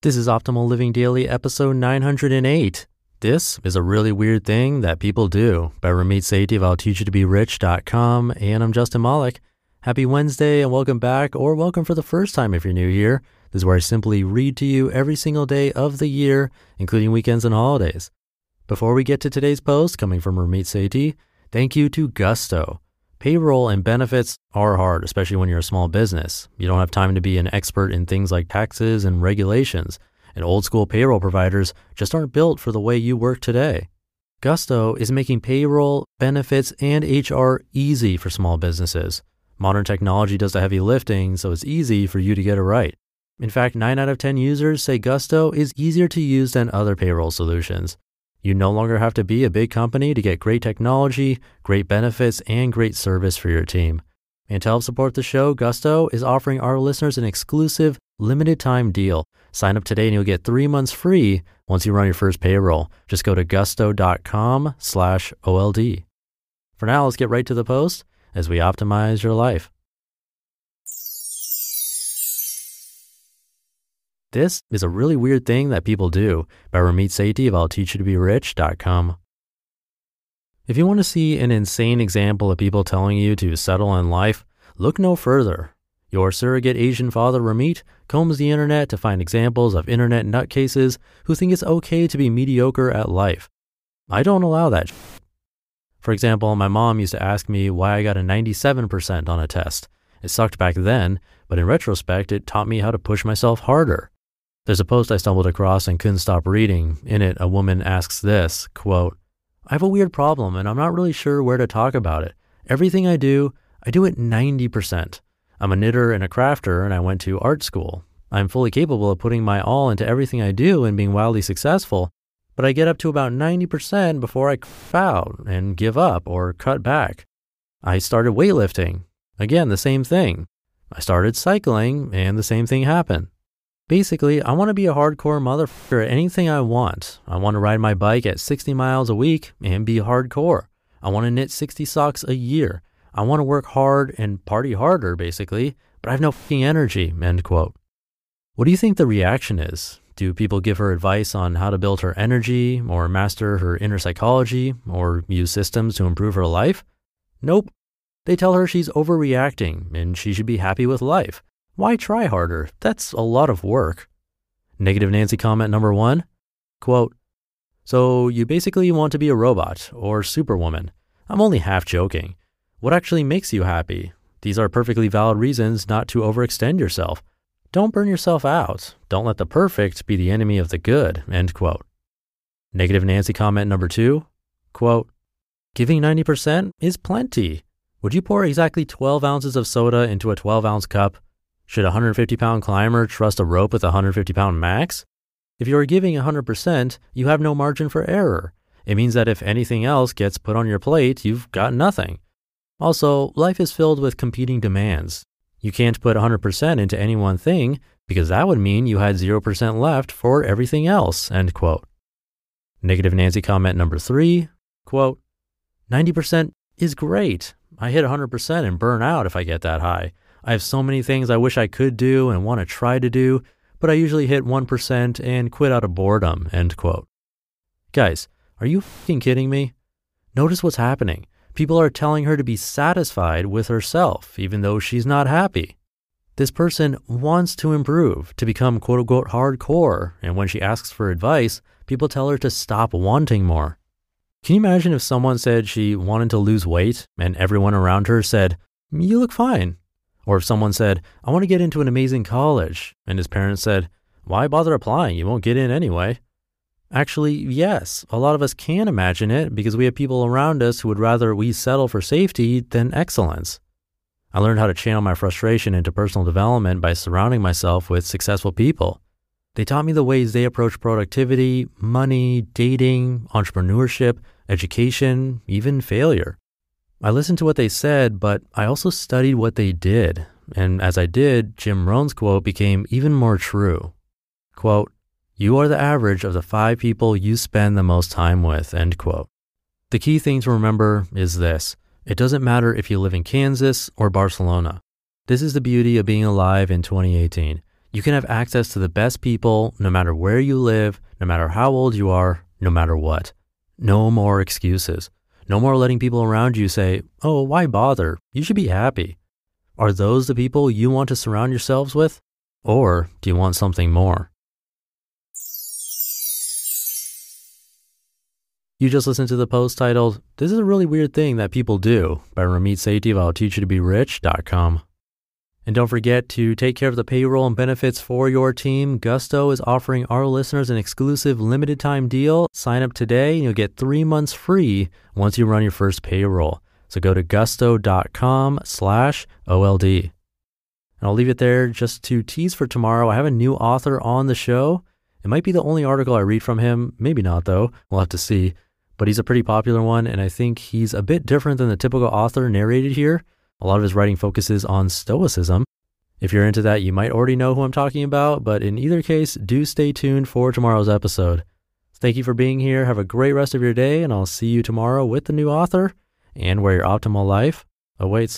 This is Optimal Living Daily, episode 908. This is a really weird thing that people do by Ramit Sethi of I'll Teach You to Be Rich.com. And I'm Justin Malik. Happy Wednesday and welcome back, or welcome for the first time if you're new here. This is where I simply read to you every single day of the year, including weekends and holidays. Before we get to today's post coming from Ramit Sethi, thank you to Gusto. Payroll and benefits are hard, especially when you're a small business. You don't have time to be an expert in things like taxes and regulations, and old school payroll providers just aren't built for the way you work today. Gusto is making payroll, benefits, and HR easy for small businesses. Modern technology does the heavy lifting, so it's easy for you to get it right. In fact, 9 out of 10 users say Gusto is easier to use than other payroll solutions. You no longer have to be a big company to get great technology, great benefits, and great service for your team. And to help support the show, Gusto is offering our listeners an exclusive limited time deal. Sign up today and you'll get three months free once you run your first payroll. Just go to gusto.com slash OLD. For now, let's get right to the post as we optimize your life. This is a really weird thing that people do by Ramit Sethi of I'll Teach You to Be Rich.com. If you want to see an insane example of people telling you to settle in life, look no further. Your surrogate Asian father Ramit combs the internet to find examples of internet nutcases who think it's okay to be mediocre at life. I don't allow that. For example, my mom used to ask me why I got a 97% on a test. It sucked back then, but in retrospect, it taught me how to push myself harder. There's a post I stumbled across and couldn't stop reading. In it, a woman asks this, quote, I have a weird problem and I'm not really sure where to talk about it. Everything I do, I do it 90%. I'm a knitter and a crafter and I went to art school. I'm fully capable of putting my all into everything I do and being wildly successful, but I get up to about 90% before I out and give up or cut back. I started weightlifting. Again, the same thing. I started cycling and the same thing happened. Basically, I want to be a hardcore motherfucker at anything I want. I want to ride my bike at 60 miles a week and be hardcore. I want to knit 60 socks a year. I want to work hard and party harder, basically, but I have no fucking energy, end quote. What do you think the reaction is? Do people give her advice on how to build her energy or master her inner psychology or use systems to improve her life? Nope. They tell her she's overreacting and she should be happy with life. Why try harder? That's a lot of work. Negative Nancy comment number one quote, So you basically want to be a robot or superwoman. I'm only half joking. What actually makes you happy? These are perfectly valid reasons not to overextend yourself. Don't burn yourself out. Don't let the perfect be the enemy of the good. End quote. Negative Nancy comment number two quote, Giving 90% is plenty. Would you pour exactly 12 ounces of soda into a 12 ounce cup? Should a 150 pound climber trust a rope with a 150 pound max? If you are giving 100%, you have no margin for error. It means that if anything else gets put on your plate, you've got nothing. Also, life is filled with competing demands. You can't put 100% into any one thing because that would mean you had 0% left for everything else, end quote. Negative Nancy comment number three, quote, 90% is great. I hit 100% and burn out if I get that high. I have so many things I wish I could do and want to try to do, but I usually hit 1% and quit out of boredom, end quote. Guys, are you fucking kidding me? Notice what's happening. People are telling her to be satisfied with herself, even though she's not happy. This person wants to improve, to become quote unquote hardcore, and when she asks for advice, people tell her to stop wanting more. Can you imagine if someone said she wanted to lose weight and everyone around her said, You look fine, or if someone said, I want to get into an amazing college, and his parents said, Why bother applying? You won't get in anyway. Actually, yes, a lot of us can imagine it because we have people around us who would rather we settle for safety than excellence. I learned how to channel my frustration into personal development by surrounding myself with successful people. They taught me the ways they approach productivity, money, dating, entrepreneurship, education, even failure. I listened to what they said, but I also studied what they did. And as I did, Jim Rohn's quote became even more true. Quote, you are the average of the five people you spend the most time with, end quote. The key thing to remember is this. It doesn't matter if you live in Kansas or Barcelona. This is the beauty of being alive in 2018. You You can have access to the best people no matter where you live, no matter how old you are, no matter what. No more excuses. No more letting people around you say, oh, why bother? You should be happy. Are those the people you want to surround yourselves with? Or do you want something more? You just listened to the post titled, This is a Really Weird Thing That People Do by Ramit Sethi of I'll Teach You to Be Rich.com. And don't forget to take care of the payroll and benefits for your team. Gusto is offering our listeners an exclusive limited time deal. Sign up today and you'll get three months free once you run your first payroll. So go to gusto.com slash OLD. And I'll leave it there just to tease for tomorrow. I have a new author on the show. It might be the only article I read from him. Maybe not, though. We'll have to see. But he's a pretty popular one, and I think he's a bit different than the typical author narrated here. A lot of his writing focuses on Stoicism. If you're into that, you might already know who I'm talking about, but in either case, do stay tuned for tomorrow's episode. Thank you for being here. Have a great rest of your day, and I'll see you tomorrow with the new author and where your optimal life awaits.